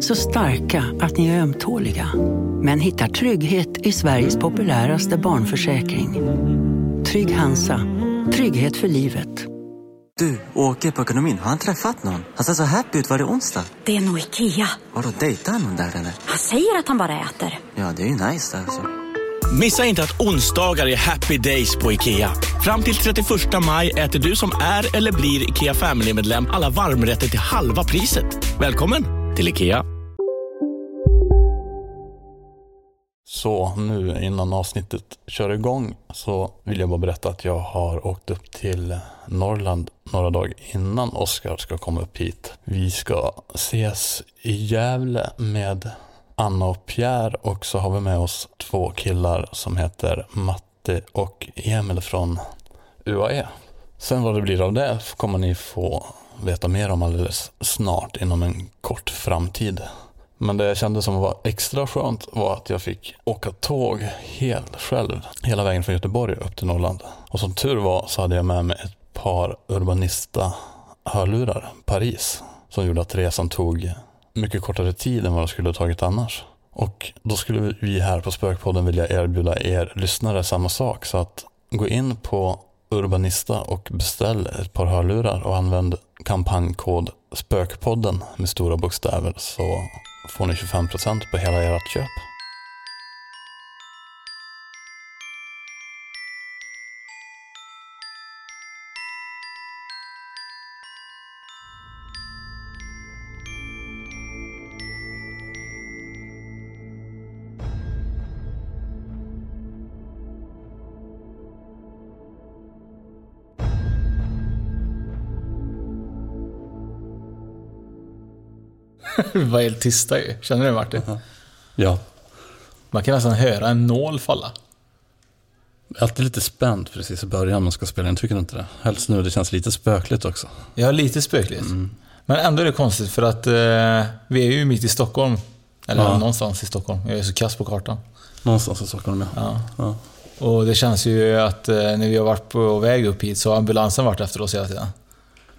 Så starka att ni är ömtåliga. Men hittar trygghet i Sveriges populäraste barnförsäkring. Trygg Hansa. Trygghet för livet. Du, åker på ekonomin. Har han träffat någon? Han ser så happy ut. Var det onsdag? Det är nog Ikea. Har du dejtat någon där eller? Han säger att han bara äter. Ja, det är ju nice där alltså. Missa inte att onsdagar är happy days på IKEA. Fram till 31 maj äter du som är eller blir IKEA Family-medlem alla varmrätter till halva priset. Välkommen till IKEA. Så nu innan avsnittet kör igång så vill jag bara berätta att jag har åkt upp till Norrland några dagar innan Oskar ska komma upp hit. Vi ska ses i Gävle med Anna och Pierre och så har vi med oss två killar som heter Matte och Emil från UAE. Sen vad det blir av det kommer ni få veta mer om alldeles snart inom en kort framtid. Men det jag kände som var extra skönt var att jag fick åka tåg helt själv hela vägen från Göteborg upp till Norrland. Och som tur var så hade jag med mig ett par Urbanista-hörlurar, Paris, som gjorde att resan tog mycket kortare tid än vad det skulle ha tagit annars. Och då skulle vi här på Spökpodden vilja erbjuda er lyssnare samma sak. Så att gå in på Urbanista och beställ ett par hörlurar och använd kampanjkod Spökpodden med stora bokstäver så får ni 25% på hela ert köp. Vi var helt tysta ju. Känner du det Martin? Ja, Man kan nästan höra en nål falla. jag är alltid lite spänd precis i början när man ska spela in, tycker du inte det? Helst nu, det känns lite spökligt också. Ja, lite spökligt. Men ändå är det konstigt för att eh, vi är ju mitt i Stockholm. Eller Ja. någonstans i Stockholm. Jag är så kass på kartan. Någonstans i Stockholm, ja. Ja. ja. Och det känns ju att eh, när vi har varit på väg upp hit så har ambulansen varit efter oss hela tiden.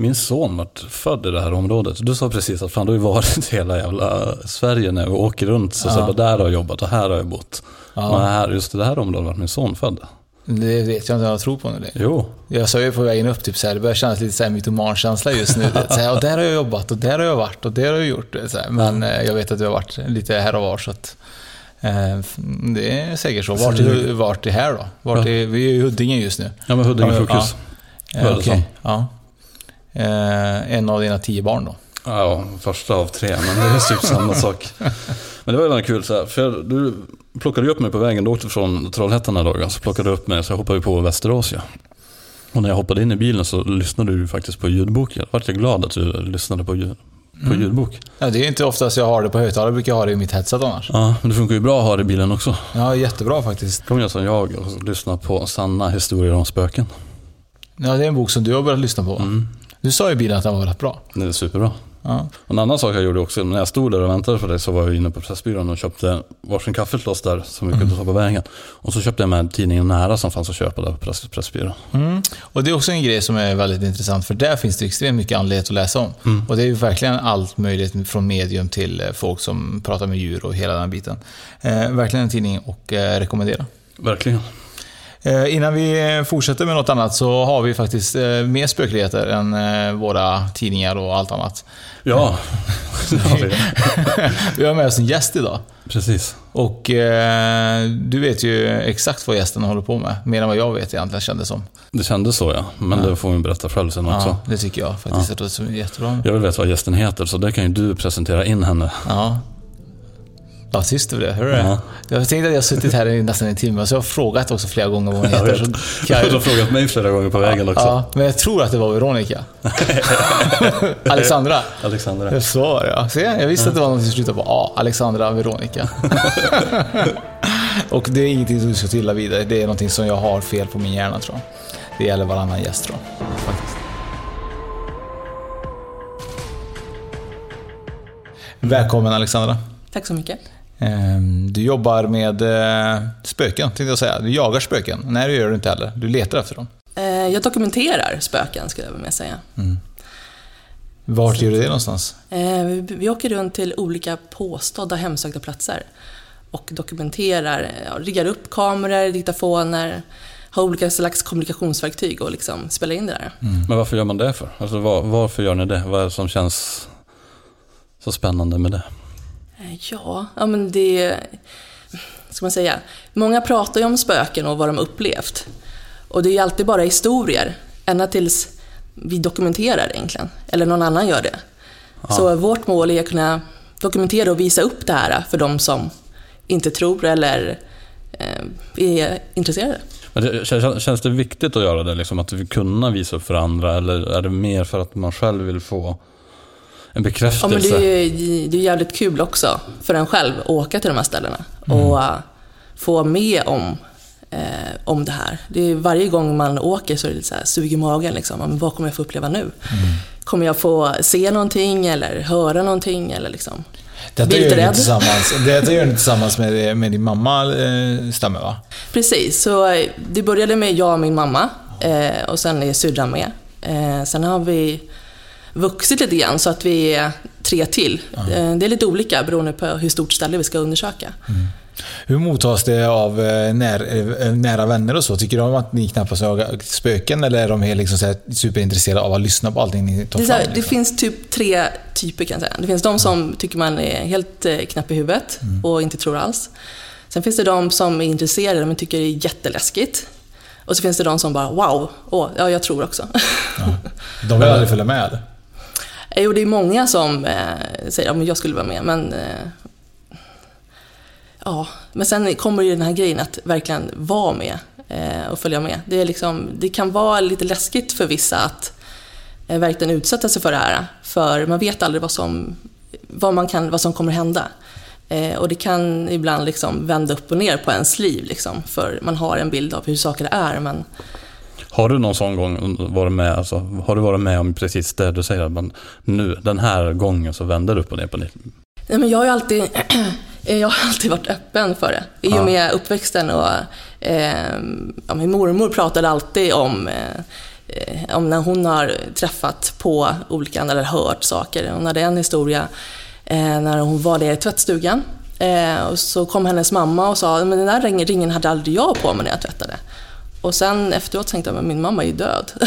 Min son vart född i det här området. Du sa precis att fan, du har ju varit i hela jävla Sverige när vi åker runt. Så, så bara, där har jag jobbat och här har jag bott. Ja. Men här, just i det här området vart min son född. Det vet jag inte om jag tror på nu. Jo, Jag sa ju på vägen upp, typ så här, det börjar kännas lite så här mytomankänsla just nu. Det Så här, och där har jag jobbat och där har jag varit och där har jag gjort. det, Så här. Men eh, jag vet att du har varit lite här och var så att eh, det är säkert så. Vart är, vart är här då? Vart är, vi är i Huddinge just nu. ja men Huddinge Ja, sjukhus. Eh, är det okej, som? ja. Eh, en av dina tio barn då. Ja, första av tre, men det är typ samma sak. Men det var ju väldigt kul, så här, för du plockade ju upp mig på vägen. Du åkte från Trollhättan den dagen, så plockade du upp mig, så jag hoppade på Västerås. Ja. Och när jag hoppade in i bilen så lyssnade du faktiskt på ljudbok. Jag vart jag glad att du lyssnade på, ljud, på ljudbok. Ja, det är inte oftast jag har det på högtalare, jag brukar ha det i mitt headset annars. Ja, men det funkar ju bra att ha det i bilen också. Ja, jättebra faktiskt. Kom jag som jag och lyssna på sanna historier om spöken. Ja, det är en bok som du har börjat lyssna på. Du sa i bilen att den var rätt bra. Det är superbra. Ja. En annan sak jag gjorde också, när jag stod där och väntade på dig så var jag inne på Pressbyrån och köpte varsin kaffet till oss där som vi kunde ta på vägen. Och så köpte jag med tidningen Nära som fanns att köpa där på press, Pressbyrån. Mm. Och det är också en grej som är väldigt intressant, för där finns det extremt mycket anledning att läsa om. Och det är ju verkligen allt möjligt från medium till eh, folk som pratar med djur och hela den biten. Eh, verkligen en tidning att eh, rekommendera. Verkligen. Eh, innan vi fortsätter med något annat så har vi faktiskt eh, mer spökligheter än eh, våra tidningar och allt annat. Ja, det har vi. vi har med oss en gäst idag. precis. Och eh, du vet ju exakt vad gästen håller på med. Mer än vad jag vet egentligen, kändes som. Det kändes så ja, men det får vi berätta själv sen också. Ja, det tycker jag faktiskt. Det är jättebra. Jag vill veta vad gästen heter, så det kan ju du presentera in henne. Ja. Ja, tyst över det. Hör du det? Ja. Jag tänkte att jag har suttit här i nästan en timme, så jag har frågat också flera gånger vad hon Jag heter. vet. Så Du jag- har frågat mig flera gånger på vägen också. Ja, men jag tror att det var Veronica. Alexandra. Alexandra. Så var det ja. Se, jag visste att det var något som slutade på A. Alexandra Veronica. och det är ingenting som du ska trilla vidare. Det är någonting som jag har fel på min hjärna tror jag. Det gäller varannan gäst tror jag. Faktiskt. Välkommen Alexandra. Tack så mycket. Ehm, Du jobbar med eh, spöken, tänkte jag säga. Du jagar spöken. Nej, det gör du inte heller. Du letar efter dem. Eh, Jag dokumenterar spöken, skulle jag vilja säga. Vart gör du det någonstans? Eh, Vi vi åker runt till olika påstådda hemsökta platser och dokumenterar, riggar upp kameror, diktafoner, har olika slags kommunikationsverktyg och liksom spelar in det där. Men varför gör man det för? Alltså var, varför gör ni det? Vad är det som känns så spännande med det? Eh, Ja, ja men det... Ska man säga? Många pratar ju om spöken och vad de upplevt. Och det är ju alltid bara historier, ända tills vi dokumenterar egentligen. Eller någon annan gör det. Så vårt mål är att kunna dokumentera och visa upp det här för de som inte tror eller eh, är intresserade. Det, kän- känns det viktigt att göra det? Liksom, att vi kunna visa upp för andra? Eller är det mer för att man själv vill få en Ja, bekräftelse? men det, är, ju- det är jävligt kul också för en själv att åka till de här ställena och äh, få med om, eh, om det här. Det är, varje gång man åker så är det lite så här, sug i magen. Liksom. Men vad kommer jag få uppleva nu? Kommer jag få se någonting eller höra någonting? Eller liksom. Detta gör, ni tillsammans, detta gör ni tillsammans med, med din mamma, eh, stämmer va? Precis, så eh, det började med jag och min mamma och sen är syrran med. Sen har vi vuxit lite grann så att vi är tre till. Eh, det är lite olika beroende på hur stort ställe vi ska undersöka. Hur mottas det av eh, när, eh, nära vänner och så? Tycker de att ni knappast jagar spöken eller är de helt liksom så superintresserade av att lyssna på allting ni tar Det, fram? här, det liksom? finns typ tre typer kan jag säga. Det finns de som tycker man är helt knapp i huvudet och inte tror alls. Sen finns det de som är intresserade men tycker det är jätteläskigt. Och så finns det de som bara wow, åh, ja jag tror också. De vill aldrig följa med? Eh, jo, det är många som eh, säger att ja, jag skulle vara med, men... Eh, ja, men sen kommer ju den här grejen att verkligen vara med eh, och följa med. Det, är liksom, det kan vara lite läskigt för vissa att eh, verkligen utsätta sig för det här. För man vet aldrig vad som, vad man kan, vad som kommer hända. Eh, och det kan ibland liksom vända upp och ner på ens liv. Liksom, för man har en bild av hur saker är, men har du någon sån gång varit med, alltså, har du varit med om precis det du säger? Man, nu, den här gången så vänder det upp och ner på ditt Nej, men jag har ju alltid, jag har alltid varit öppen för det. I och med uppväxten och eh, ja, min mormor pratade alltid om, eh, eh, om när hon har träffat på olika eller hört saker. Hon hade en historia eh, när hon var där i tvättstugan. Eh, och så kom hennes mamma och sa men den där ringen, ringen hade aldrig jag på mig när jag tvättade. Och sen efteråt tänkte jag men min mamma är ju död.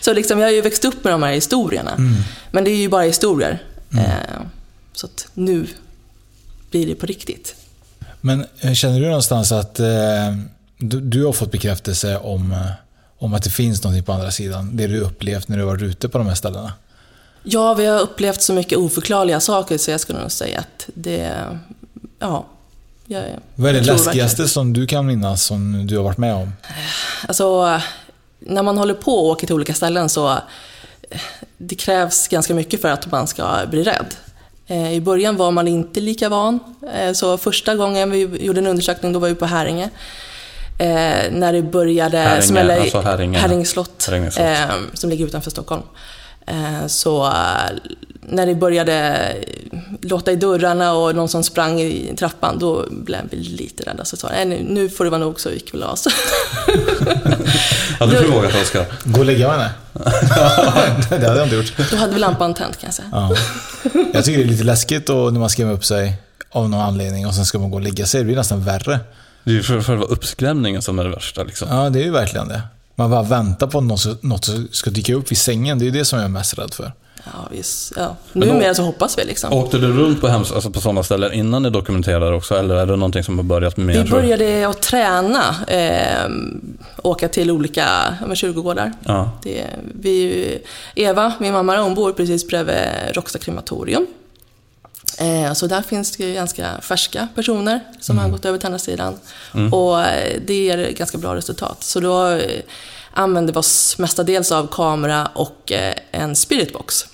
Så liksom, jag har ju växt upp med de här historierna. Men det är ju bara historier. Eh, så att nu blir det på riktigt. Men eh, känner du någonstans att eh, du, du har fått bekräftelse om, om att det finns någonting på andra sidan? Det du upplevt när du varit ute på de här ställena? Ja, vi har upplevt så mycket oförklarliga saker så jag skulle nog säga att det... Ja. Jag, Vad är det läskigaste som du kan minnas som du har varit med om? Alltså, när man håller på och åker till olika ställen så eh, det krävs ganska mycket för att man ska bli rädd. Eh, I början var man inte lika van. Eh, Så första gången vi gjorde en undersökning, då var vi på Häringe. När det började Häringe, smälla i alltså Häringe. Häringe slott, Häringe slott. Eh, som ligger utanför Stockholm. Eh, så eh, när det började låta i dörrarna och någon som sprang i trappan, då blev vi lite rädda. Så sa jag, "Nej, nu, får det vara nog, så gick vi och oss. Hade Du- frågat Oskar? Gå och lägga henne? det hade jag inte gjort. Då hade vi lampan tänd kan jag säga. Ja. Jag tycker det är lite läskigt då när man skrämmer upp sig av någon anledning och sen ska man gå och lägga sig. Det blir nästan värre. Det är ju för- själva uppskrämningen som är det värsta. Liksom. Ja, det är ju verkligen det. Man bara väntar på något, något ska dyka upp vid sängen. Det är det som jag är mest rädd för. Ja, visst. Ja. Då- Numera så hoppas vi liksom. Åkte du runt på, hems- alltså på sådana ställen innan ni dokumenterade också? Eller är det någonting som har börjat mer? Vi började att träna, eh, åka till olika men kyrkogårdar. Ja. Det, vi, Eva, min mamma, hon bor precis bredvid Råcksta krematorium. Eh, så där finns det ju ganska färska personer som Mm. har gått över till andra sidan. Och eh, det ger ganska bra resultat. Så då eh, använder vi oss mestadels av kamera och en spiritbox.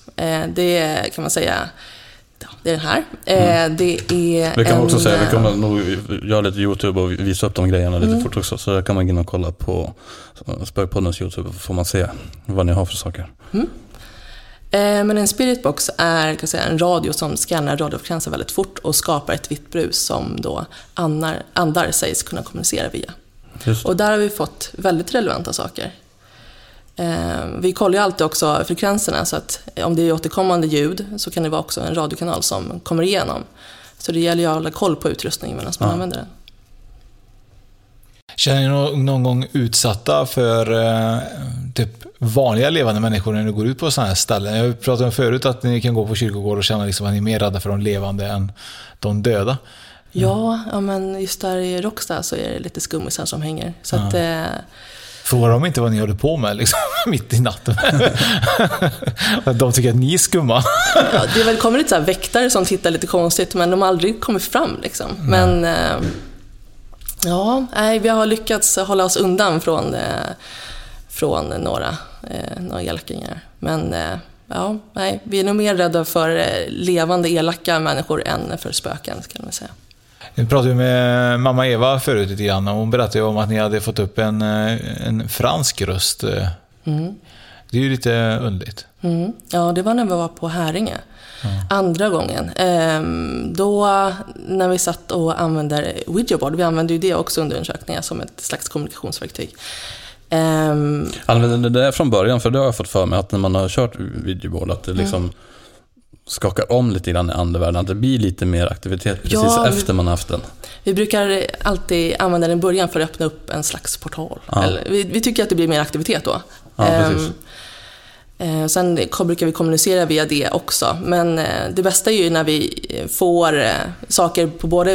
Det kan man säga, det är den här. Eh, Det är Mm. Vi kan en, också säga, vi kommer nog göra lite YouTube och visa upp de grejerna lite fort också. Så där kan man gå in och kolla på Spökpoddens YouTube får man se vad ni har för saker. Eh, Men en spiritbox är kan säga, en radio som skannar radiofrekvenser väldigt fort och skapar ett vitt brus som då andar, andar sägs kunna kommunicera via. Och där har vi fått väldigt relevanta saker. Eh, Vi kollar ju alltid också frekvenserna så att om det är återkommande ljud så kan det vara också en radiokanal som kommer igenom. Så det gäller ju att hålla koll på utrustningen medan man Ja. använder den. Känner ni nå- någon gång utsatta för eh, typ vanliga levande människor när ni går ut på sådana här ställen? Jag pratade om förut att ni kan gå på kyrkogård och känna liksom att ni är mer rädda för de levande än de döda. Ja, ja, men just där i Rockstad så är det lite skummisar som hänger. Så att, eh, Frågar de inte vad ni håller på med liksom, mitt i natten? de tycker att ni är skumma. Ja, det är väl kommer lite så här väktare som tittar lite konstigt, men de har aldrig kommit fram. Liksom. Men eh, ja, nej, vi har lyckats hålla oss undan från, eh, från några, eh, några elakingar. Men eh, ja, nej, vi är nog mer rädda för eh, levande elaka människor än för spöken, kan man säga. Vi pratade med mamma Eva förut lite grann och hon berättade om att ni hade fått upp en, eh, en fransk röst. eh. Det är ju lite underligt. Mm. Ja, det var när vi var på Häringe. Andra gången. Ehm, då när vi satt och använde Ouija-board, vi använde ju det också under undersökningar som ett slags kommunikationsverktyg. Ehm, Använder det från början? För det har jag fått för mig att när man har kört videoboard att det liksom skakar om lite grann i andevärlden. Att det blir lite mer aktivitet precis Ja, efter man har haft den. vi brukar alltid använda den i början för att öppna upp en slags portal. Ja. Eller, vi, vi tycker att det blir mer aktivitet då. Ja, precis. Eh, sen brukar vi kommunicera via det också. Men eh, det bästa är ju när vi eh, får saker på både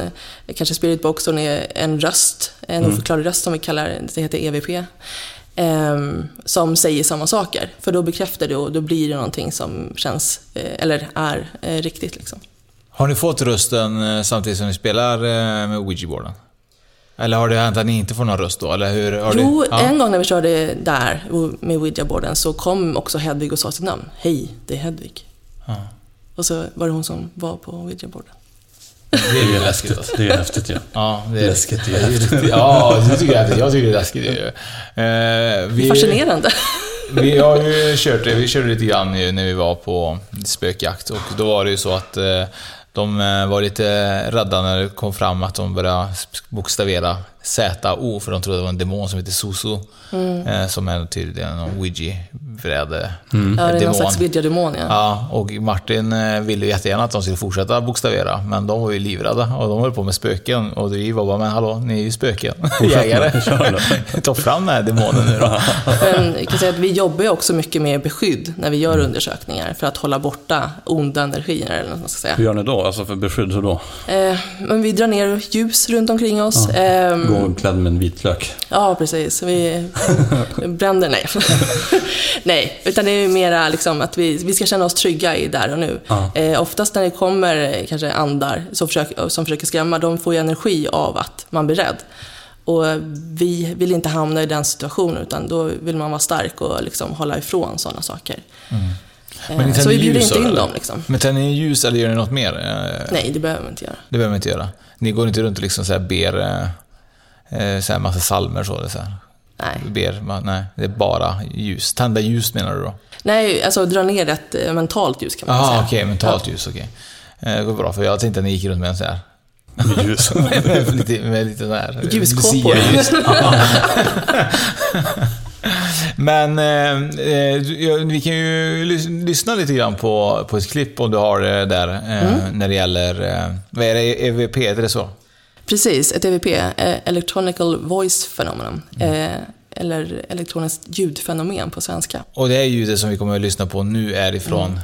eh, kanske Spiritbox och en, röst, en Mm. oförklarlig röst som vi kallar det, heter EVP. ehm, som säger samma saker. För då bekräftar det och då blir det någonting som känns, eller är riktigt liksom. Har ni fått rösten samtidigt som ni spelar med Ouija-boarden? Eller har det hänt att ni inte får någon röst då? Eller hur? Har Jo, det... ja. en gång när vi körde där med Ouija-boarden så kom också Hedvig och sa sitt namn. Hej, det är Hedvig. Ja. Och så var det hon som var på Ouija-boarden. Det är ju läskigt alltså. Det är häftigt ju. Ja, det är Läskigt, det är häftigt. Ja, det tycker jag, jag tycker det är läskigt. det är ju. Eh, vi, Fascinerande. Vi har ju kört det, vi körde lite grann ju när vi var på spökjakt och då var det ju så att eh, de eh, var lite rädda när det kom fram att de började bokstavera Z-O för de trodde det var en demon som heter Susu. Eh, som är tydligen någon Ouija-bräde. Mm. Ja, det är någon demon. slags Ouija-demon, ja. Ja, och Martin eh, ville ju jättegärna att de skulle fortsätta bokstavera, men de var ju livrädda och de höll på med spöken. Och vi var bara, men hallå, ni är ju spöken. Jägare. Ta fram den här demonen nu då. Men jag kan säga att vi jobbar ju också mycket med beskydd när vi gör undersökningar för att hålla borta onda energier, eller vad man ska säga. Hur gör ni då? Alltså för beskydd, hur då? Eh, men vi drar ner ljus runt omkring oss. Ehm, Gå klädd med en vitlök. Ja, precis. Vi brände, nej. nej, utan det är mera liksom att vi, vi ska känna oss trygga i där och nu. Ja. Eh, oftast när det kommer eh, kanske andar som försöker, som försöker skrämma, de får ju energi av att man blir rädd. Och vi vill inte hamna i den situationen, utan då vill man vara stark och liksom hålla ifrån sådana saker. Men Eh, ni så vi bjuder ljus, inte in eller? dem. Liksom. Men tänder ni ljus eller gör ni något mer? Eh, Nej, det behöver vi inte göra. Det behöver ni inte göra. Ni går inte runt och liksom så ber så här massa salmer så, eller så här. Nej. Ber, ma- nej, det är bara ljus. Tända ljus menar du då? Nej, alltså dra ner ett eh, mentalt ljus kan man Jaha, säga. okej, mentalt ljus, okej. Eh, Det går bra, för jag tänkte att ni gick runt med en så här Ljus. med lite, med lite sån här... Ljuskåpor. Lucia-ljus. Men eh, eh, ja, vi kan ju lys- lyssna lite grann på, på ett klipp om du har det där, eh, när det gäller... Eh, vad är det? EVP, är det så? Precis, ett EVP, eh, Electronical Voice Phenomenon. Eh, eller elektroniskt ljudfenomen på svenska. Och det är ljudet som vi kommer att lyssna på nu är ifrån...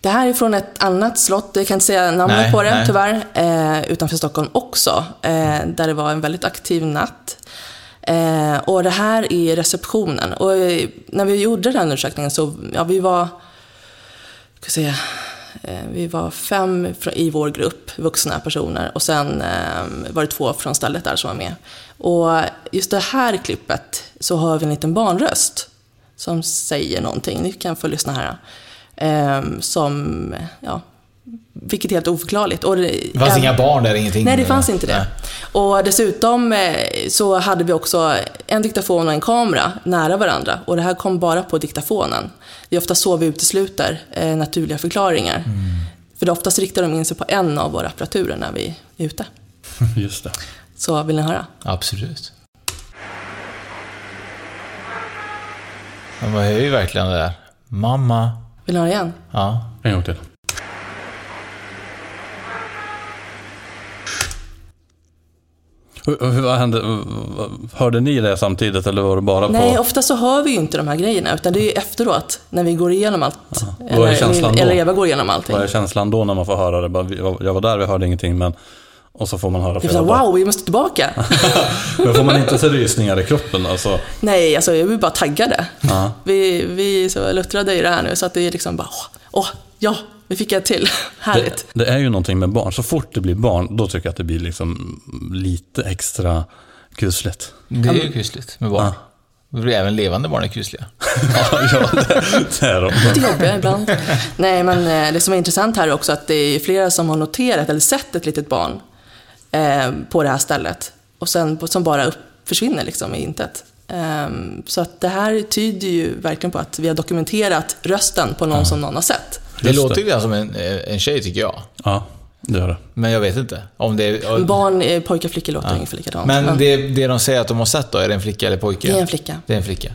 Det här är från ett annat slott, jag kan inte säga namnet Nej, på det nej. tyvärr, eh, utanför Stockholm också, eh, där det var en väldigt aktiv natt. Eh, och det här är receptionen. Och när vi gjorde den undersökningen så, ja vi var, ska säga, Eh, vi var fem i vår grupp, vuxna personer, och sen eh, var det två från stället där som var med. Och just det här klippet så hör vi en liten barnröst som säger någonting. Ni kan få lyssna här. Eh, som, ja, vilket är helt oförklarligt. Och det, Det fanns även- inga barn där, ingenting? Nej, det fanns inte det. Nej. Och dessutom eh, så hade vi också en diktafon och en kamera nära varandra. Och det här kom bara på diktafonen. Det är ofta så vi utesluter eh, naturliga förklaringar. För det oftast riktar de in sig på en av våra apparaturer när vi är ute. Just det. Så vill ni höra? Absolut. Men man hör ju verkligen det där. Mamma. Vill ni höra igen? Ja. En gång till. Hur- hände? Hörde ni det samtidigt eller var det bara på... Nej, ofta så hör vi ju inte de här grejerna. Utan det är ju efteråt, när vi går igenom allt. Är Eller, eller Eva går igenom allting. Vad är känslan då när man får höra det? Bara, Jag var där, vi hörde ingenting men... Och så får man höra flera wow, vi måste tillbaka. Men får man inte så rysningar i kroppen? Alltså, Nej, alltså vi är bara taggade. Ja. Vi, vi är så luttrade i det här nu så att det är liksom bara, åh, åh ja, vi fick ett till. Härligt. det, det är ju någonting med barn. Så fort det blir barn, då tycker jag att det blir liksom lite extra kusligt. Det är ju kusligt med barn. Även levande barn är kusliga. ja, det, det är de. Lite jobbiga ibland. Nej, men eh, det som är intressant här är också att det är flera som har noterat eller sett ett litet barn eh, på det här stället. Och sen som bara upp, försvinner liksom i intet. Ehm, så att det här tyder ju verkligen på att vi har dokumenterat rösten på någon som någon har sett. Det låter ju som en, en tjej tycker jag. Ja, det gör det. Men jag vet inte. Om det är, Barn, eh, pojkar, flickor låter ungefär likadant. men det, det de säger att de har sett då, är det en flicka eller pojke? Det är en flicka. Det är en flicka.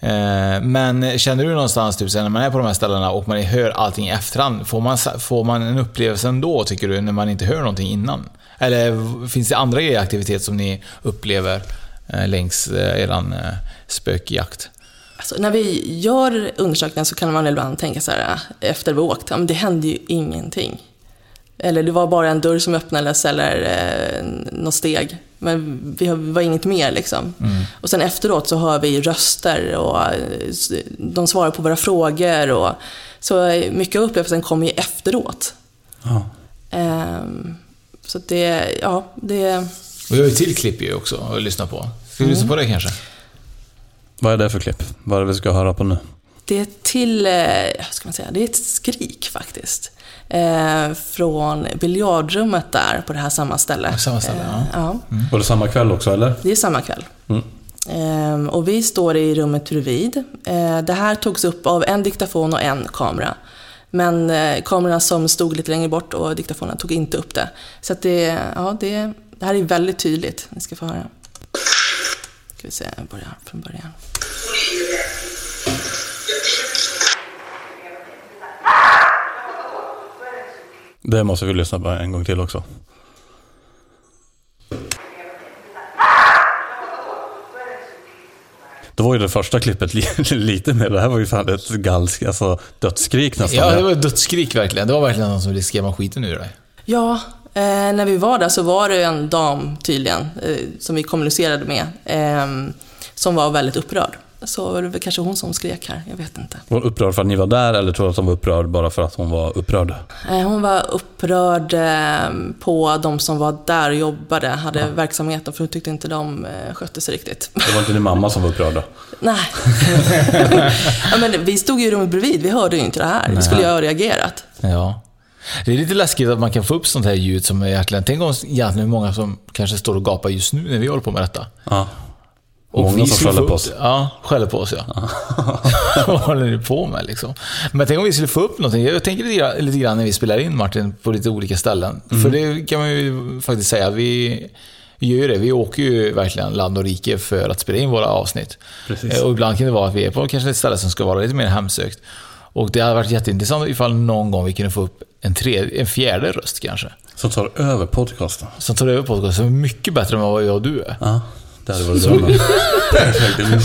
Eh, men känner du någonstans, typ, när man är på de här ställena och man hör allting i efterhand, får man, får man en upplevelse ändå, tycker du, när man inte hör någonting innan? Eller finns det andra grejer i aktivitet som ni upplever eh, längs eh, eh, spökjakt? Alltså, när vi gör undersökningen så kan man ibland tänka så här, äh, efter vi åkt, ja, men det hände ju ingenting. Eller det var bara en dörr som öppnades eller eh, något steg. Men vi var inget mer liksom. Och sen efteråt så hör vi röster och eh, de svarar på våra frågor. Och, så eh, mycket av upplevelsen kommer ju efteråt. Ja. Ehm, så det, ja, det... Vi har ju till klipp ju också att lyssna på. Ska vi lyssna på det kanske? Vad är det för klipp? Vad är det vi ska höra på nu? Det är till, eh, ska man säga, det är ett skrik faktiskt. Eh, från biljardrummet där på det här samma ställe. På samma ställe, Eh, ja. Var det samma kväll också eller? Det är samma kväll. Mm. Ehm, och vi står i rummet bredvid. Eh, det här togs upp av en diktafon och en kamera. Men eh, kamerorna som stod lite längre bort och diktafonen tog inte upp det. Så att det, ja, det, det här är väldigt tydligt. Ni ska få höra. Ska vi se, jag börjar från början. Det måste vi lyssna på en gång till också. Då var ju det första klippet li lite mer, det här var ju fan ett galsk, alltså dödsskrik nästan. Ja, det var ett dödsskrik verkligen. Det var verkligen någon som ville skrämma skiten ur dig. Ja, eh, när vi var där så var det en dam tydligen, eh, som vi kommunicerade med, eh, som var väldigt upprörd. Så var det väl kanske hon som skrek här, jag vet inte. Var hon upprörd för att ni var där eller tror du att hon var upprörd bara för att hon var upprörd? Eh, hon var upprörd eh, på de som var där och jobbade, hade verksamheten, för hon tyckte inte de eh, skötte sig riktigt. Det var inte din mamma som var upprörd då? Nej. ja, men vi stod ju i rummet bredvid, vi hörde ju inte det här. Vi skulle ju ha reagerat. Ja. Det är lite läskigt att man kan få upp sånt här ljud som är egentligen... Tänk om egentligen hur många som kanske står och gapar just nu när vi håller på med detta. Ja. Och Många som skäller på oss. Ja, skäller på oss ja. Vad håller ni på med liksom? Men tänk om vi skulle få upp någonting. Jag tänker lite grann, lite grann när vi spelar in Martin på lite olika ställen. Mm. För det kan man ju faktiskt säga. Vi vi gör ju det. Vi åker ju verkligen land och rike för att spela in våra avsnitt. Precis. Och ibland kan det vara att vi är på kanske ett ställe som ska vara lite mer hemsökt. Och det hade varit jätteintressant ifall någon gång vi kunde få upp en, tredje, en fjärde röst kanske. Som tar över podcasten. Som tar över podcasten. Som är mycket bättre än vad jag och du är. Ja, det hade varit drömmen.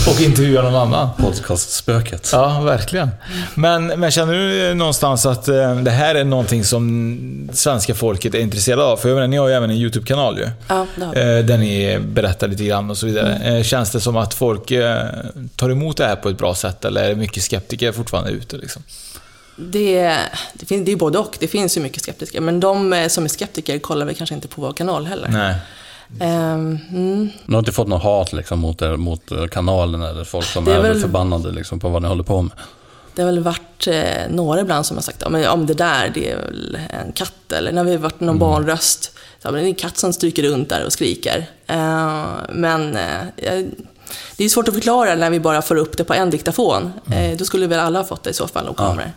Och intervjua någon annan. Podcastspöket. Ja, verkligen. Men, men känner du någonstans att eh, det här är någonting som svenska folket är intresserade av? För jag menar, ni har ju även en YouTube-kanal ju. Ja, det har vi. Eh, där ni berättar lite grann och så vidare. Eh, känns det som att folk tar emot det här på ett bra sätt? Eller är det mycket skeptiker fortfarande ute? Liksom? Det, det, finns, det är både och. Det finns ju mycket skeptiker. Men de som är skeptiker kollar väl kanske inte på vår kanal heller. Nej. Ehm, mm. Ni har inte fått något hat liksom, mot, er, mot eh, kanalen eller folk som Det är, är väl- förbannade liksom, på vad ni håller på med? Det har väl varit eh, några ibland som har sagt, ja, om det där, det är väl en katt. Eller när vi har varit någon barnröst, så, ja, men det är en katt som stryker runt där och skriker. Eh, men jag- det är svårt att förklara när vi bara får upp det på en diktafon. Eh, då skulle väl alla ha fått det i så fall, och kameror. Eh,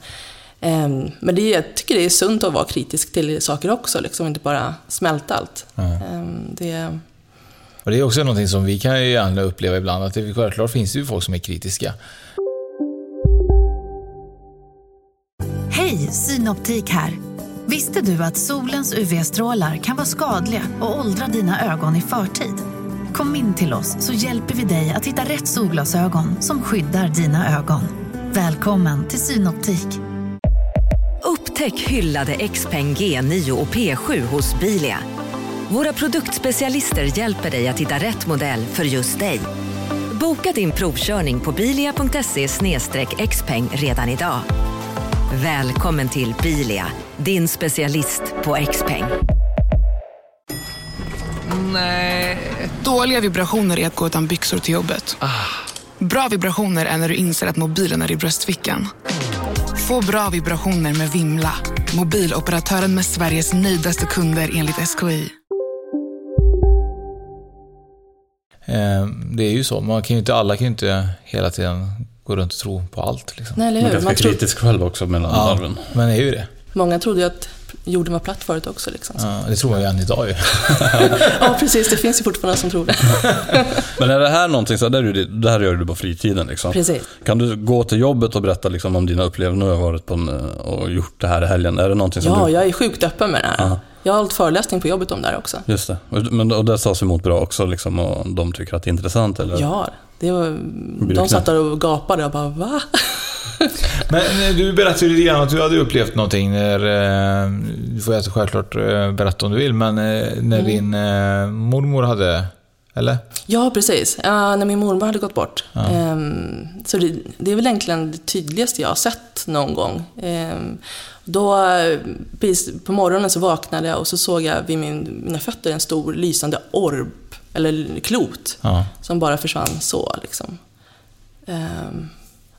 men det, jag tycker det är sunt att vara kritisk till saker också, liksom, inte bara smälta allt. Eh, det, Och det är också någonting som vi kan ju gärna uppleva ibland, att det, självklart finns det ju folk som är kritiska. Hej, Synoptik här. Visste du att solens UV-strålar kan vara skadliga och åldra dina ögon i förtid? Kom in till oss så hjälper vi dig att hitta rätt solglasögon som skyddar dina ögon. Välkommen till Synoptik. Upptäck hyllade XPeng G9 och P7 hos Bilia. Våra produktspecialister hjälper dig att hitta rätt modell för just dig. Boka din provkörning på bilia.se xpeng redan idag. Välkommen till Bilia, din specialist på XPeng. Nej. Dåliga vibrationer är att gå utan byxor till jobbet. Bra vibrationer är när du inser att mobilen är i bröstfickan. Få bra vibrationer med Vimla. Mobiloperatören med Sveriges nöjdaste kunder enligt SKI. Eh, Det är ju så, man kan ju inte, alla kan ju inte hela tiden gå runt och tro på allt. Liksom. nej, eller Man är hur? ganska Man kritisk själv också mellan Ja, varven. men det är ju det. många trodde ju att jorden var platt förut också. Liksom. Ja, det tror ju än idag ju. Ja, precis. Det finns ju fortfarande som tror det. Men är det här någonting, så där, är det, det här gör du på fritiden liksom? Precis. Kan du gå till jobbet och berätta liksom, om dina upplevelser? Nu har jag varit på en, och gjort det här i helgen. Är det någonting som Ja, du... jag är sjukt öppen med det här. Ja. Jag har hållit föreläsning på jobbet om det här också. Just det. Men, och det tas emot bra också liksom, och de tycker att det är intressant? Eller? Ja, det var, de satt där och gapade och bara va? Men eh, du berättade lite grann att du hade upplevt någonting när, eh, du får självklart eh, berätta om du vill, men när Mm. din mormor hade, eller? Ja, precis. Ja, när min mormor hade gått bort. Ehm, så det, det är väl egentligen det tydligaste jag har sett någon gång. Ehm, då, på morgonen så vaknade jag och så såg jag vid min, mina fötter en stor lysande orb, eller klot, Ja. som bara försvann så. Liksom. Ehm,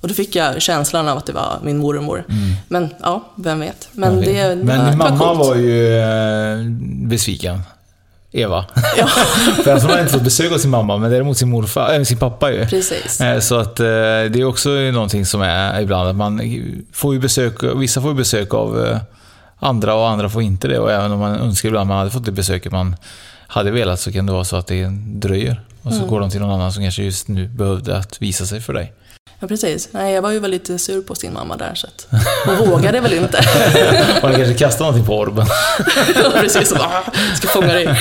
och då fick jag känslan av att det var min mormor. Men ja, vem vet. Men, det, det Mm. men var, var mamma coolt. var ju eh, besviken. Eva. Ja, För att hon hade inte fått besök av sin mamma, men däremot sin morfar, äh, sin pappa ju. precis. Eh, Så att det är också någonting som är ibland att man får ju besök, vissa får ju besök av andra och andra får inte det. Och även om man önskar ibland man hade fått det besöket man hade velat så kan det vara så att det dröjer. Och så går de till någon annan som kanske just nu behövde att visa sig för dig. Ja, precis. Nej, jag var ju väl lite sur på sin mamma där, så att hon vågade väl inte. Ni kanske kastar någonting på orben. Ja, precis. Och bara, "Ah, ska fånga dig.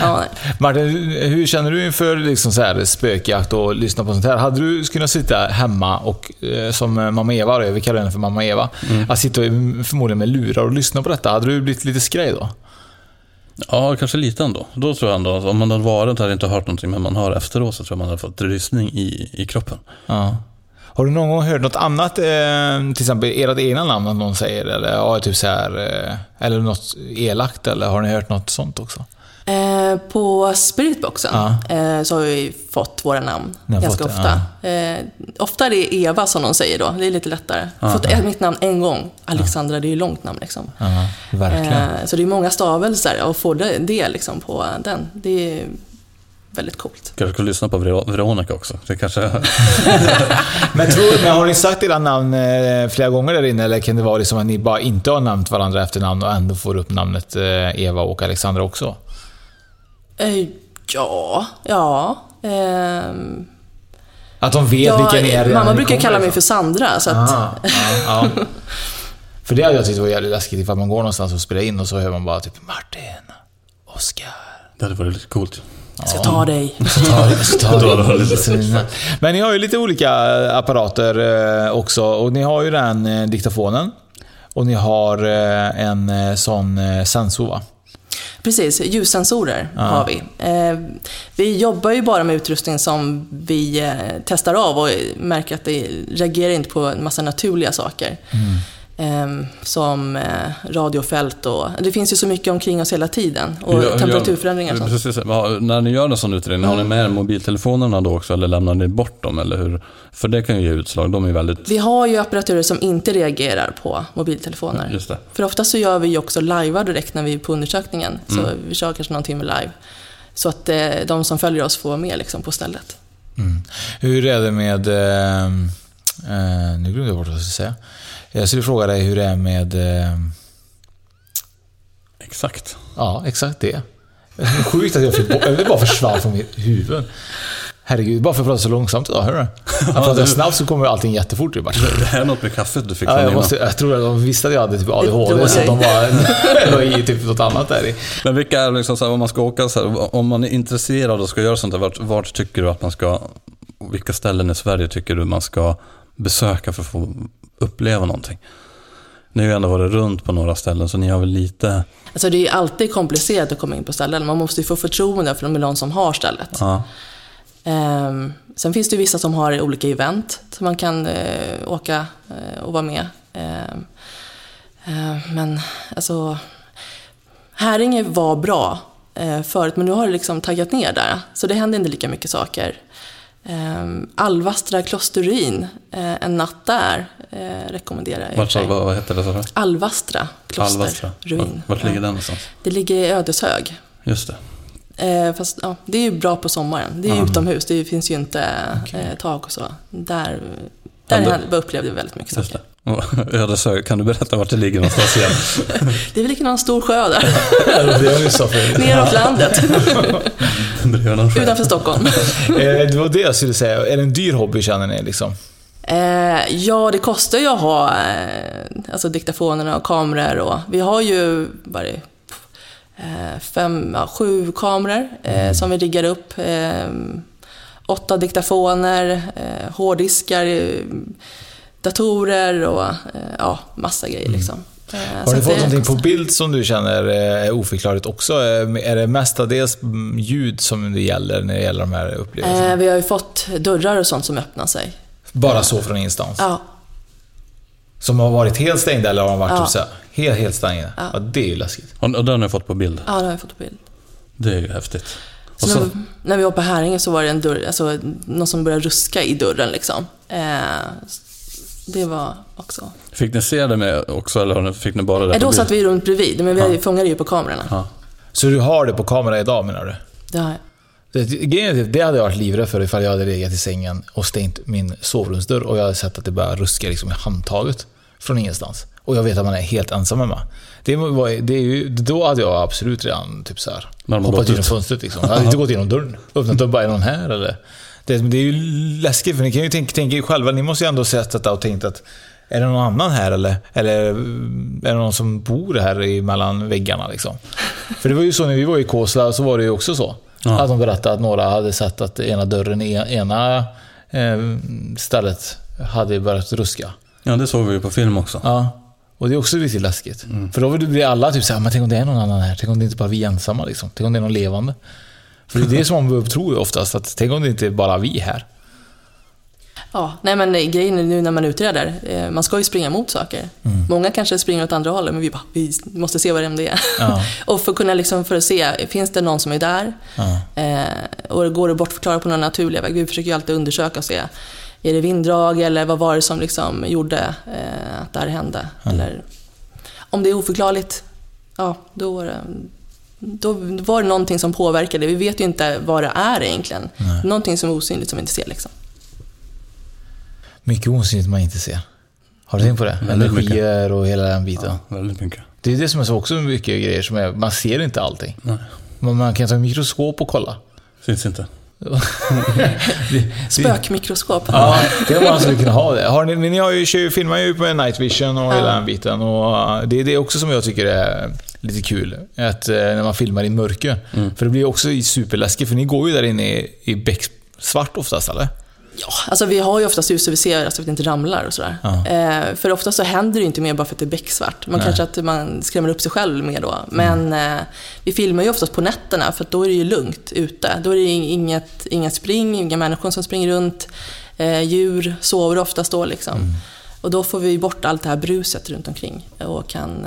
Ja. Martin, hur känner du inför liksom så här spökjakt och lyssna på sånt här? Hade du kunnat sitta hemma och, eh, som mamma Eva, vi kallar henne för mamma Eva, att sitta och- förmodligen med lurar och lyssna på detta? Hade du blivit lite skraj då? Ja, kanske lite ändå. Då tror jag ändå, att om man hade varit hade inte hört någonting, men man hör efteråt så tror jag man hade fått rysning i, i kroppen. Ja. Har du någon gång hört något annat, eh, till exempel ert egna namn att någon säger? Eller, ja, typ så här, eh, eller något elakt, eller har ni hört något sånt också? Eh, på Spiritboxen Ja. eh, så har vi fått våra namn ganska fått ofta. Eh, ofta är det Eva som de säger då, det är lite lättare. fått ett, mitt namn en gång. Alexandra, det är ju långt namn liksom. Ja, verkligen. Så det är många stavelser och få det, det liksom på den, det är väldigt coolt. Kanske skulle lyssna på Ver- Veronica också. Det kanske... Men, tror, men har ni sagt era namn flera gånger där inne, eller kan det vara liksom att ni bara inte har nämnt varandra efter namn och ändå får upp namnet Eva och Alexandra också? Eh, ja, ja. ehm, Att de vet ja vilka ni är redan mamma brukar kalla mig ifrån. för Sandra, så att... Aha, ja, ja. För det hade jag tyckt var jävligt läskigt ifall man går någonstans och spelar in och så hör man bara typ Martin, Oskar. Det hade varit lite coolt. Jag ska ta dig. Men ni har ju lite olika apparater eh, också och ni har ju den eh, diktafonen och ni har eh, en eh, sån eh, sensor va? Precis, ljussensorer Ja. har vi. Eh, vi jobbar ju bara med utrustning som vi eh, testar av och märker att det reagerar inte på en massa naturliga saker. Eh, som eh, radiofält och... Det finns ju så mycket omkring oss hela tiden. Och Hur gör- hur gör- temperaturförändringar och sånt. Precis, när ni gör en sån utredning, har ni med er mobiltelefonerna då också eller lämnar ni bort dem? Eller hur? För det kan ju ge utslag, de är väldigt... Vi har ju apparaturer som inte reagerar på mobiltelefoner. Just det. För ofta så gör vi ju också live direkt när vi är på undersökningen. Så Mm. vi kör kanske någon timme live. Så att eh, de som följer oss får vara med liksom, på stället. Mm. Hur är det med... Eh, eh, nu glömde jag bort vad jag skulle säga. Jag skulle fråga dig hur det är med... Eh, Exakt. ja, exakt det. Sjukt att jag fick bort... Det bara försvann från mitt huvud. Herregud, bara för att prata så långsamt idag, hör du? Jag pratar snabbt så kommer allting jättefort. Det är bara... Det är något med kaffet du fick Ja, från jag, måste, jag tror att de visste att jag hade typ Det ADHD, så jag. de bara la i typ något annat där i. Men vilka är liksom så här, om man ska åka så här, om man är intresserad och ska göra sånt där, vart, vart tycker du att man ska, vilka ställen i Sverige tycker du man ska besöka för att få uppleva någonting? Ni har ju ändå varit runt på några ställen så ni har väl lite, Alltså det är ju alltid komplicerat att komma in på ställen. Man måste ju få förtroende för någon som har stället. ja. Ehm, sen finns det ju vissa som har olika event som man kan eh, åka eh, och vara med. Ehm, eh, men alltså, Häringe var bra eh, förut, men nu har det liksom taggat ner där. Så det händer inte lika mycket saker. Ehm, Alvastra klosteruin, eh, en natt där, eh, rekommenderar jag. vart, vad, vad heter det du? Alvastra Alvastra. klosterruin. Vart, vart ligger Ja. den någonstans? Det ligger i Ödeshög. Just det. Eh, fast ja, det är ju bra på sommaren. Det är ju Ja. utomhus, det finns ju inte eh, tak och så. Där, där då- hände- upplevde vi väldigt mycket saker. Ödeshög, kan du berätta vart det ligger någonstans igen? Det är väl någon stor sjö där, neråt landet, utanför Stockholm. Eh, Det var det jag skulle säga. Är det en dyr hobby känner ni liksom? Eh, ja, det kostar ju att ha eh, alltså diktafonerna och kameror och vi har ju vad det, eh, fem, ja, sju kameror eh, som vi riggar upp. Åtta diktafoner, hårddiskar, datorer och eh, ja, massa grejer liksom. Eh, Har ni att fått någonting på bild som du känner eh, är oförklarligt också? Eh, Är det mestadels mm, ljud som det gäller när det gäller de här upplevelserna? Eh, vi har ju fått dörrar och sånt som öppnar sig. Bara så från ingenstans? Ja, Som har varit helt stängda eller har de varit Ja. så här, helt, helt stängda? Ja. Ja. det är ju läskigt. Och, och den har ni fått på bild. ja det har vi fått på bild. Det är ju häftigt. Så Och så, när, när vi var på Häringe så var det en dörr, alltså, någon som började ruska i dörren liksom. Eh, det var också... fick ni se det med också eller fick ni bara det då satt vi runt bredvid, men vi fångade ju på kamerorna. Ja. Så du har det på kamera idag menar du? Det har jag. Det, grejen det hade jag varit livrädd för ifall jag hade legat i sängen och stängt min sovrumsdörr och jag hade sett att det började ruska liksom i handtaget från ingenstans. Och jag vet att man är helt ensam hemma. Det var, det är ju, då hade jag absolut redan typ så här, hoppat genom ut. fönstret. Liksom. Jag hade inte gått igenom dörren. Öppnat dörren, bara är någon här eller? Det, det är ju läskigt för ni kan ju tänka, tänka er själva, ni måste ju ändå sett detta och tänkt att är det någon annan här eller? Eller är det någon som bor här i mellan väggarna liksom? För det var ju så när vi var i Kåsla så var det ju också så. Ja. Att de berättade att några hade sett att ena dörren i ena eh, stället hade börjat ruska. ja, det såg vi ju på film också. Ja. Och det är också lite läskigt. För då blir alla typ såhär, men tänk om det är någon annan här? Tänk om det inte bara är vi ensamma liksom? Tänk om det är någon levande? För det är det som man tror oftast, att tänk om det inte är bara vi här? Ja, nej men eh, grejen är nu när man utreder, eh, man ska ju springa mot saker. Många kanske springer åt andra hållet, men vi, bara, vi måste se vad det är. Ja. och för att kunna liksom, för att se, finns det någon som är där? Ja. Eh, och går det bortförklara på någon naturliga väg? Vi försöker ju alltid undersöka och se, är det vinddrag eller vad var det som liksom gjorde eh, att det här hände? Eller om det är oförklarligt, ja, då, då var det någonting som påverkade. Vi vet ju inte vad det är egentligen. Någonting som är osynligt som vi inte ser. Liksom. Mycket osynligt man inte ser. Har du tänkt på det? Mycket. Energier och hela den biten. Ja, väldigt mycket. Det är det som är så också mycket grejer som är, man ser inte allting. Nej, Men man kan ta en mikroskop och kolla. syns inte. Spökmikroskop. Ja, det är man skulle kunna ha det. Har ni, ni har ju, filmar ju med night vision och hela den biten. Och det är det också som jag tycker är lite kul. Att uh, när man filmar i mörker. För det blir också superläskigt, för ni går ju där inne i, i becksvart oftast, eller? Ja, alltså vi har ju oftast ljus så vi ser så att vi inte ramlar och sådär. Ja. Eh, för ofta så händer det ju inte mer bara för att det är becksvart. Man Nej. kanske att man skrämmer upp sig själv mer då. Men eh, vi filmar ju oftast på nätterna för då är det ju lugnt ute. Då är det inget, inget spring, inga människor som springer runt. Eh, djur sover oftast då liksom. Och då får vi bort allt det här bruset runt omkring och kan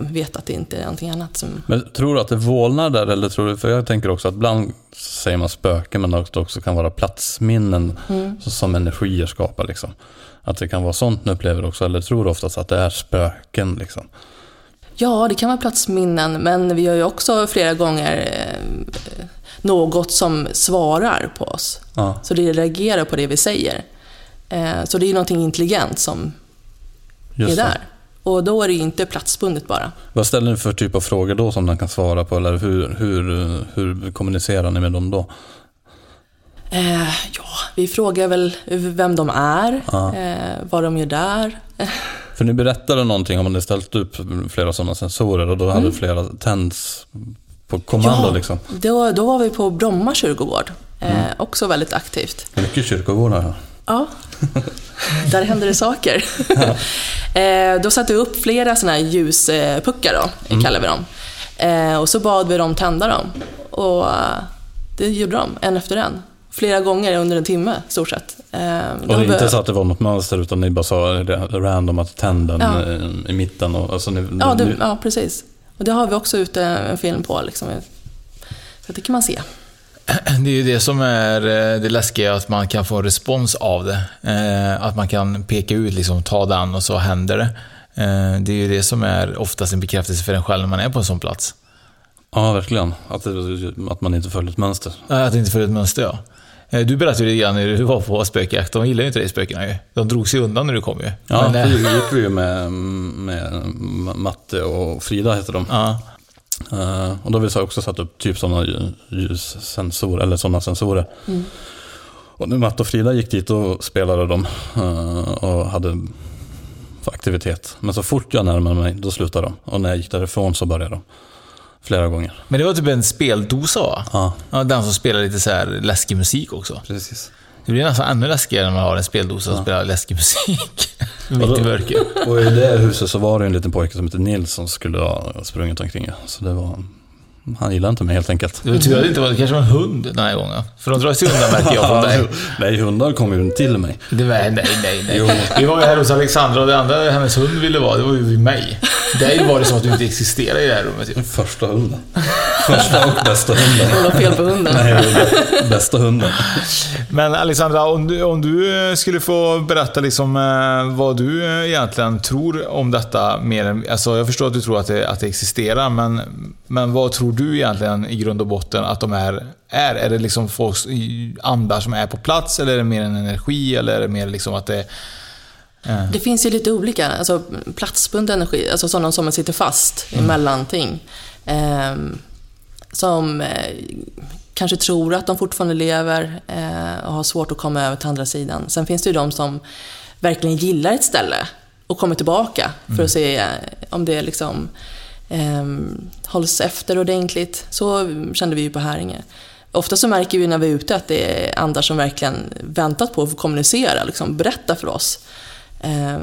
veta att det inte är någonting annat som... Men tror du att det vålnar där? Eller tror du, för jag tänker också att ibland säger man spöken men det också kan vara platsminnen Mm. som energier skapar. Liksom. Att det kan vara sånt ni upplever också. Eller tror du oftast att det är spöken? Liksom? Ja, det kan vara platsminnen, men vi har ju också flera gånger eh, något som svarar på oss. Ja. Så det reagerar på det vi säger. Eh, så det är ju någonting intelligent som Just är där. Och då är det ju inte platsbundet bara. Vad ställer ni för typ av frågor då som den kan svara på? Eller hur, hur, hur kommunicerar ni med dem då? Eh, ja, vi frågar väl vem de är, Ja. eh, vad de gör där. För ni berättade någonting om att ni ställt upp flera sådana sensorer och då hade flera tänds på kommando ja, liksom. då, då var vi på Bromma kyrkogård. Eh, Mm. Också väldigt aktivt. Mycket kyrkogårdar här. Ja, där händer det saker. eh, då satte vi upp flera sådana här ljuspuckar då, Mm. kallar vi dem. Eh, och så bad vi dem tända dem. Och eh, det gjorde de, en efter en. Flera gånger under en timme, stort sett. Och de det är inte så att det var något mönster utan ni bara sa random att tända Ja. i mitten. Och, alltså ni, Ja, det, ja, precis. Och det har vi också ute en film på. Liksom. Så det kan man se. Det är ju det som är eh, det läskiga, att man kan få en respons av det. Eh, Att man kan peka ut, liksom, ta den och så händer det. Eh, Det är ju det som är oftast en bekräftelse för en själv när man är på en sån plats. Ja, verkligen. Att, att man inte följer ett mönster. Att inte följer ett mönster, ja. Du berättade ju lite grann när du var på spökjakt. De gillade ju inte dig, spökena ju. De drog sig undan när du kom ju. Ja, Men, det gick vi ju med, med Matte och Frida heter de. ja. Eh, och då har vi så också satt upp typ sådana ljussensorer, eller sådana sensorer. Mm. Och när Matte och Frida gick dit och spelade de eh, och hade aktivitet. Men så fort jag närmade mig, då slutade de. Och när jag gick därifrån så började de. Flera gånger. Men det var typ en speldosa va? Ja, Ja, den som spelar lite så här läskig musik också. precis. Det blir nästan ännu läskigare när man har en speldosa som spelar läskig musik. Mitt i mörkret. Och i det huset så var det en liten pojke som hette Nils som skulle ha sprungit omkring. Så det var... Han gillade inte mig helt enkelt. Att det inte var, det kanske var en hund den här gången. För de drar sig undan märker jag från dig. Nej, hundar kom ju till mig. Det var, nej, nej, nej. Vi var ju här hos Alexandra och det andra hennes hund ville vara, det var ju vid mig. Där var det som att du inte existerade i det här rummet. ju. Första hunden. Första och bästa hunden. Det var fel på hunden. Nej, bästa hunden. Men Alexandra, om du, om du eh, skulle få berätta liksom, eh, vad du eh, egentligen tror om detta mer än... Alltså jag förstår att du tror att det, att det existerar, men, men vad tror du egentligen i grund och botten att de är? Är, är det liksom folks andar som är på plats, eller är det mer en energi, eller är det mer liksom att det... eh, Det finns ju lite olika, alltså platsbunden energi, alltså sådana som sitter fast i mellanting. Ehm, som eh, kanske tror att de fortfarande lever eh, och har svårt att komma över till andra sidan. Sen finns det ju de som verkligen gillar ett ställe och kommer tillbaka för att se eh, om det liksom eh, hålls efter ordentligt. Så kände vi ju på Häringe. Ofta så märker vi när vi är ute att det är andar som verkligen väntat på att få kommunicera, liksom berätta för oss. Eh,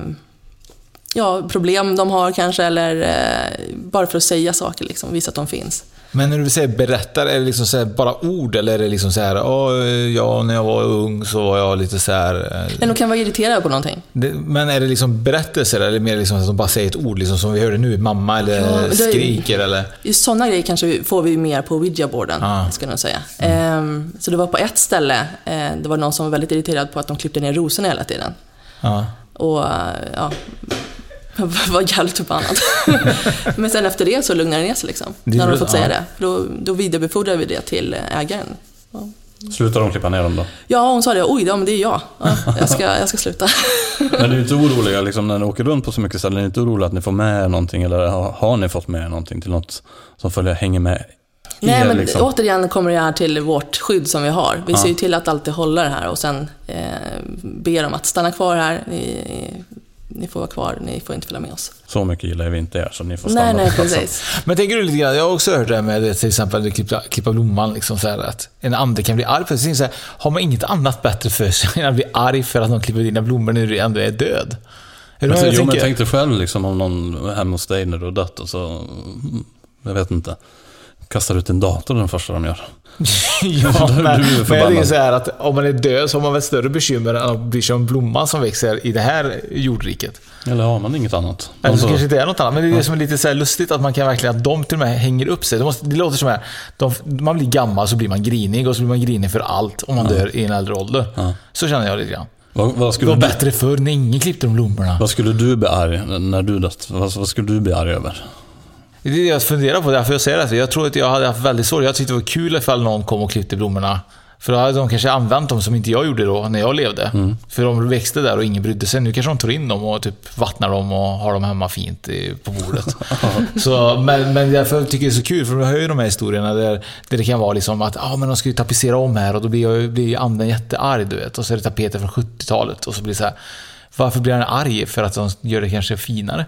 ja, problem de har kanske, eller eh, bara för att säga saker, liksom, visa att de finns. Men när du säger berättar, är det liksom bara ord eller är det liksom så här, "Åh, ja, när jag var ung så var jag lite så här... eh, Men de kan vara irriterade på någonting. Det, men är det liksom berättelser eller mer liksom att de bara säger ett ord, liksom som vi hörde nu, mamma eller Ja, skriker eller... Just sådana grejer kanske får vi mer på Ouija-boarden, Ah. ska jag säga. Ehm, så det var på ett ställe, eh, det var någon som var väldigt irriterad på att de klippte ner rosorna hela tiden. Ja. Och eh, ja, var jävligt förbannad. Men sen efter det så lugnade det ner sig liksom. Det när de gjorde- fått säga ja. det. Då, då vidarebefordrade vi det till ägaren. Slutar de klippa ner dem då? Ja, hon sa det. Oj, ja, men det är jag. Ja, jag, ska, jag ska sluta. Men ni är inte oroliga liksom, när ni åker runt på så mycket ställen? Är ni inte oroliga att ni får med er någonting? Eller har, har ni fått med er någonting till något som följer, hänger med Nej, men liksom? återigen kommer det här till vårt skydd som vi har. Vi Ja. ser ju till att alltid hålla det här och sen eh, ber dem att stanna kvar här. Ni, ni får vara kvar, ni får inte följa med oss. Så mycket gillar vi inte er, så ni får stanna Nej, nej, på platsen. precis. Men tänker du lite grann, jag har också hört det här med till exempel klippa, klippa blomman, liksom så här, att en ande kan bli arg på sig. Så här, Har man inget annat bättre för sig än att bli arg för att någon klipper dina blommor när du ändå är död? Är Men, så, jo, jag men tänker? tänk dig själv liksom om någon är hemma hos dig när du har dött och så, jag vet inte, kastar ut din dator den första de gör. Ja, Du- du är men, men jag tänker så här att om man är död så har man väl större bekymmer än att bry sig om blomman som växer i det här jordriket. Eller har man inget annat? Eller så Alltså, kanske inte är något annat. Men det är det som är lite så lustigt att man kan verkligen, att de till och med hänger upp sig. Det, måste, det låter som här, de, man blir gammal så blir man grinig och så blir man grinig för allt om man dör i en äldre ålder. Så känner jag lite grann. vad, vad, Det skulle var du, bättre förr när ingen klippte de blommorna. vad skulle du bli arg när du dött? Vad, vad skulle du bli arg över? Det är det jag funderar på, därför jag säger det. Jag tror att jag hade haft väldigt svårt. Jag tyckte det var kul ifall någon kom och klippte blommorna. För då hade de kanske använt dem som inte jag gjorde då, när jag levde. För de växte där och ingen brydde sig. Nu kanske de tar in dem och typ vattnar dem och har dem hemma fint på bordet. så, men, men därför tycker jag det är så kul, för jag hör ju de här historierna där, där det kan vara liksom att ah, men de ska ju tapetsera om här och då blir, jag, blir anden jättearg, du vet. Och så är det tapeter från 70-talet och så blir det så här. Varför blir han arg? För att de gör det kanske finare.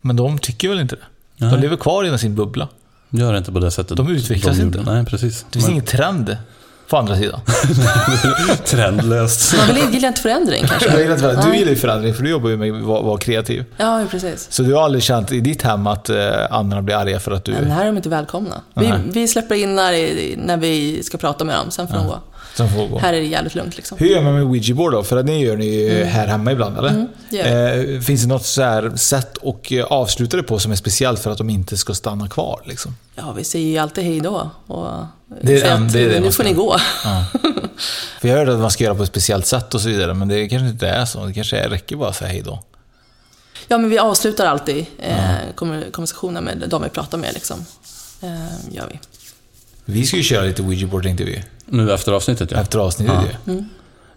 Men de tycker väl inte det? De Nej. lever kvar i sin bubbla. Gör inte på det sättet. De utvecklas gjorde. inte. Nej, precis. Det finns Men- ingen trend på andra sidan. Trendlöst. Man vill gillar inte förändring kanske. Jag gillar inte förändring. Du Nej. gillar ju förändring för du jobbar ju med att vara, vara kreativ. Ja, precis. Så du har aldrig känt i ditt hem att eh, andra blir arga för att du... Men här är de inte välkomna. Vi, Nej. vi släpper in när, när vi ska prata med dem, sen får de gå. Som får gå. Här är det jävligt lugnt liksom. Hur gör man med Ouija board då? För att det gör ni ju här hemma ibland, eller? Mm, det eh, finns det något så här sätt att eh, avsluta det på som är speciellt för att de inte ska stanna kvar? Liksom? Ja, vi säger ju alltid hej då. Och Det är att, det är det nu får ni gå. Ja. För jag hörde att man ska göra på ett speciellt sätt och så vidare, men det kanske inte är så. Det kanske räcker bara att säga hej då. Ja, men vi avslutar alltid eh, kommer- konversationen med de vi pratar med. Liksom. Eh, gör vi. Vi ska ju köra lite Ouija board tänkte vi. Nu efter avsnittet ja. Efter avsnittet ju. Mm.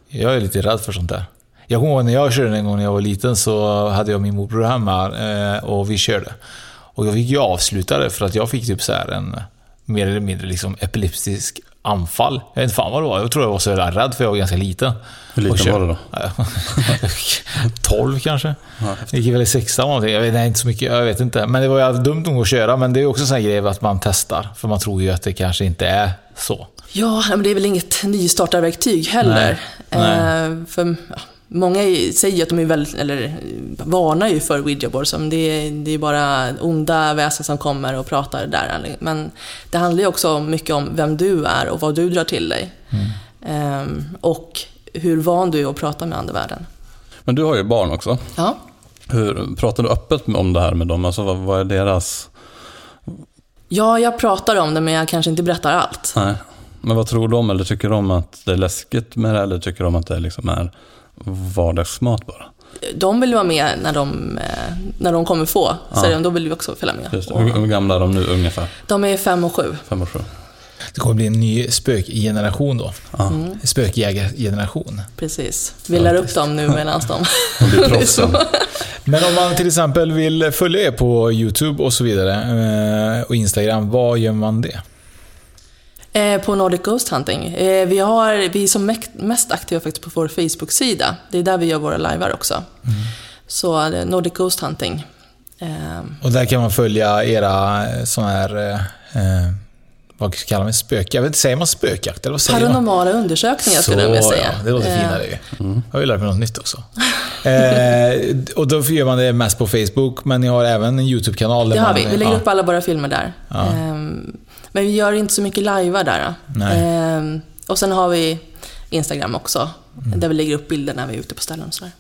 Jag är lite rädd för sånt där. Jag kommer ihåg när jag körde en gång när jag var liten så hade jag min morbror hemma eh, och vi körde. Och jag fick ju avsluta det för att jag fick typ så här en mer eller mindre liksom epileptisk anfall. Jag vet inte fan vad det var. Jag tror jag var så rädd för jag var ganska liten. Hur liten var du då? 12 kanske. Jag gick väl i sexan någonting. Jag vet nej, inte så mycket. Jag vet inte. Men det var ju dumt nog att köra. Men det är också en sån här grej att man testar. För man tror ju att det kanske inte är så. Ja, men det är väl inget nystartarverktyg heller. Nej. Eh, för ja, Många säger att de är väldigt, eller varnar ju för Ouija board, som det, är- det är bara onda väsen som kommer och pratar där. Men det handlar ju också mycket om vem du är och vad du drar till dig. Ehm, och hur van du är att prata med andevärlden. Men du har ju barn också. Ja. Hur, pratar du öppet om det här med dem? Alltså vad, vad är deras... ja, jag pratar om det men jag kanske inte berättar allt. Nej. Men vad tror de? Eller tycker de att det är läskigt med det? Eller tycker de att det liksom är vardagsmat bara? De vill vara med när de, eh, när de kommer få, så Ja. då vill vi också följa med. Just det. Hur, hur gamla är de nu ungefär? De är fem och sju. Fem och sju? Det kommer bli en ny spökgeneration då. Mm. Spökjägargeneration. Precis. Vi lär upp dem nu medan de... De. Men om man till exempel vill följa er på YouTube och så vidare eh, och Instagram, vad gör man det? Eh, på Nordic Ghost Hunting. Eh, vi, har, vi är som mest- aktiva faktiskt på vår Facebook-sida. Det är där vi gör våra livear också. Mm. Så eh, Nordic Ghost Hunting. Eh, Och där kan man följa era sådana här, eh, eh, vad kallar man det? spök? Jag vet inte, säger man spökjakt eller vad säger man? paranormala undersökningar skulle jag vilja säga. Ja, det låter Eh, finare ju. Jag har ju lärt mig något nytt också. eh, och då gör man det mest på Facebook, men ni har även en YouTube-kanal. där Det har man- vi. Vi lägger ja. upp alla våra filmer där. Ja. Ehm, men vi gör inte så mycket livear där. Ehm, och sen har vi Instagram också, Mm. där vi lägger upp bilder när vi är ute på ställen och sådär.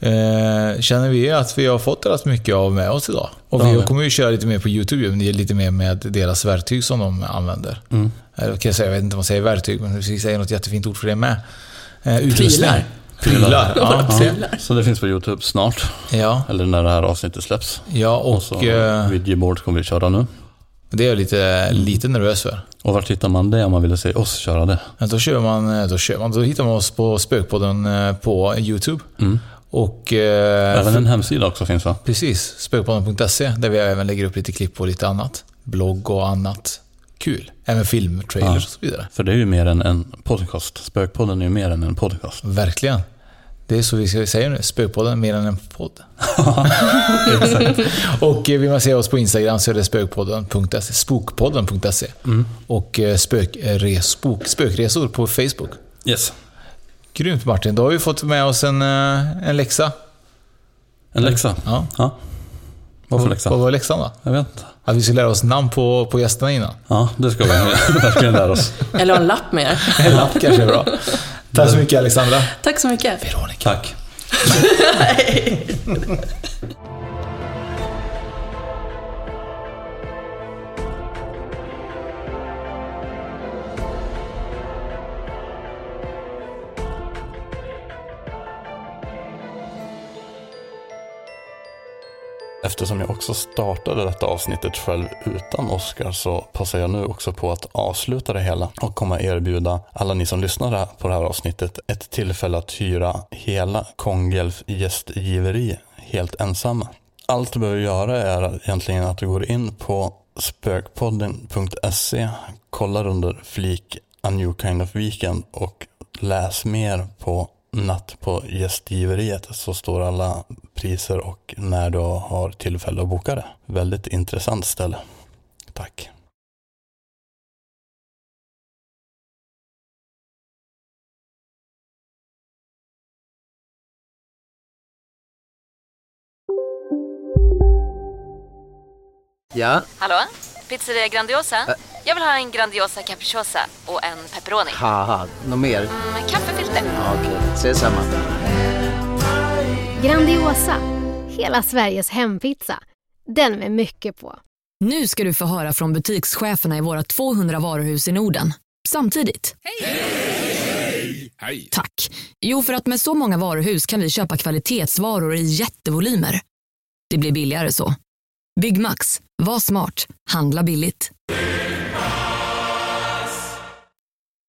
Eh, känner vi att vi har fått rätt mycket av med oss idag. Och vi kommer ju köra lite mer på YouTube, men det är lite mer med deras verktyg som de använder. Mm. Eller kan jag, säga, jag vet inte om man säger verktyg, men vi säger något jättefint ord för det med. Eh, utrustning. Prylar. Prylar. Ja, så det finns på YouTube snart. ja. Eller när det här avsnittet släpps. ja, Och och så eh, videoboard kommer vi köra nu. Det är jag lite, lite nervös för. Och var hittar man det om man vill se oss köra det? Men då, kör man, då, kör man, då hittar man oss på Spökpodden eh, på YouTube. Mm. Och, eh, Även en hemsida också finns va? Precis, spökpodden.se där vi även lägger upp lite klipp och lite annat. Blogg och annat kul. Även filmtrailers Ja. och så vidare. För det är ju mer än en podcast. Spökpodden är ju mer än en podcast. Verkligen. Det är så vi ska säga nu, Spökpodden mer än en podd. och eh, vill man se oss på Instagram så är det spökpodden.se, spokpodden.se. Mm. Och eh, spökres, spok, spökresor på Facebook. Yes. Grymt Martin, då har vi fått med oss en, eh, en läxa. En läxa? Ja. ja. Vad för läxa? Vad var läxan då? Jag vet inte. Att vi ska lära oss namn på, på gästerna innan. Ja, det ska vi verkligen lära oss. Eller en lapp med er. En lapp kanske är bra. Tack så mycket Alexandra. Tack så mycket. Veronica. Tack. Eftersom jag också startade detta avsnittet själv utan Oscar så passar jag nu också på att avsluta det hela och kommer erbjuda alla ni som lyssnar på det här avsnittet ett tillfälle att hyra hela Kongels gästgiveri helt ensamma. Allt du behöver göra är egentligen att du går in på spökpodden.se, kollar under flik A New Kind of Weekend och läs mer på natt på gästgiveriet så står alla priser och när du har tillfälle att boka det. Väldigt intressant ställe. Tack. Ja, Hallå? Pizzeria Grandiosa? Jag vill ha en Grandiosa capriciosa och en pepperoni. haha, något mer? Med kaffefilter. Ja, Okej, ses samma. Grandiosa, hela Sveriges hempizza. Den med mycket på. Nu ska du få höra från butikscheferna i våra 200 varuhus i Norden. Samtidigt. Hej! Tack. Jo, för att med så många varuhus kan vi köpa kvalitetsvaror i jättevolymer. Det blir billigare så. Byggmax. Var smart. Handla billigt.